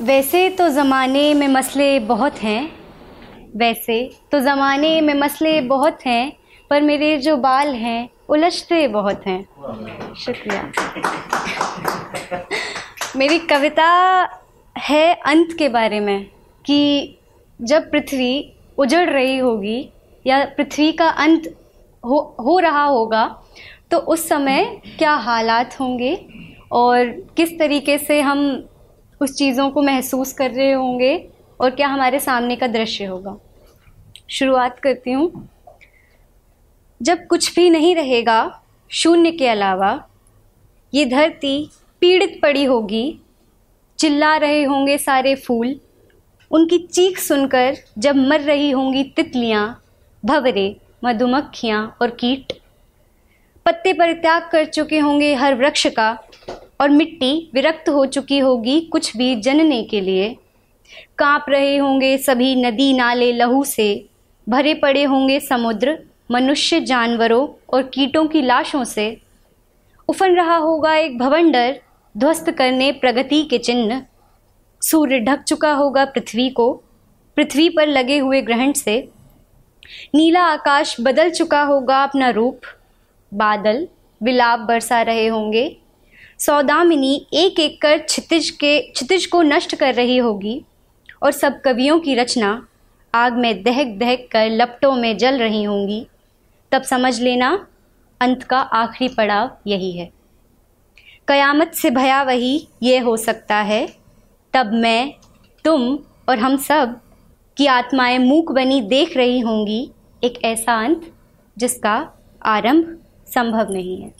वैसे तो ज़माने में मसले बहुत हैं, वैसे तो ज़माने में मसले बहुत हैं, पर मेरे जो बाल हैं, उलझते बहुत हैं। शुक्रिया। मेरी कविता है अंत के बारे में, कि जब पृथ्वी उजड़ रही होगी, या पृथ्वी का अंत हो हो रहा होगा तो उस समय क्या हालात होंगे, और किस तरीके से हम उस चीज़ों को महसूस कर रहे होंगे और क्या हमारे सामने का दृश्य होगा। शुरुआत करती हूँ। जब कुछ भी नहीं रहेगा, शून्य के अलावा ये धरती पीड़ित पड़ी होगी, चिल्ला रहे होंगे सारे फूल, उनकी चीख सुनकर जब मर रही होंगी तितलियाँ, भवरे, मधुमक्खियाँ और कीट, पत्ते परित्याग कर चुके होंगे हर वृक्ष का और मिट्टी विरक्त हो चुकी होगी कुछ भी जनने के लिए। काँप रहे होंगे सभी नदी नाले लहू से। भरे पड़े होंगे समुद्र, मनुष्य जानवरों और कीटों की लाशों से। उफन रहा होगा एक भवंडर, ध्वस्त करने प्रगति के चिन्ह। सूर्य ढक चुका होगा पृथ्वी को, पृथ्वी पर लगे हुए ग्रहण से। नीला आकाश बदल चुका होगा अपना रूप। बादल, विलाप बरसा रहे होंगे। सौदामिनी एक एक कर क्षितिज के, क्षितिज को नष्ट कर रही होगी और सब कवियों की रचना आग में दहक दहक कर लपटों में जल रही होंगी। तब समझ लेना, अंत का आखिरी पड़ाव यही है। कयामत से भया वही ये हो सकता है, तब मैं, तुम और हम सब की आत्माएँ मूक बनी देख रही होंगी एक ऐसा अंत जिसका आरंभ संभव नहीं है।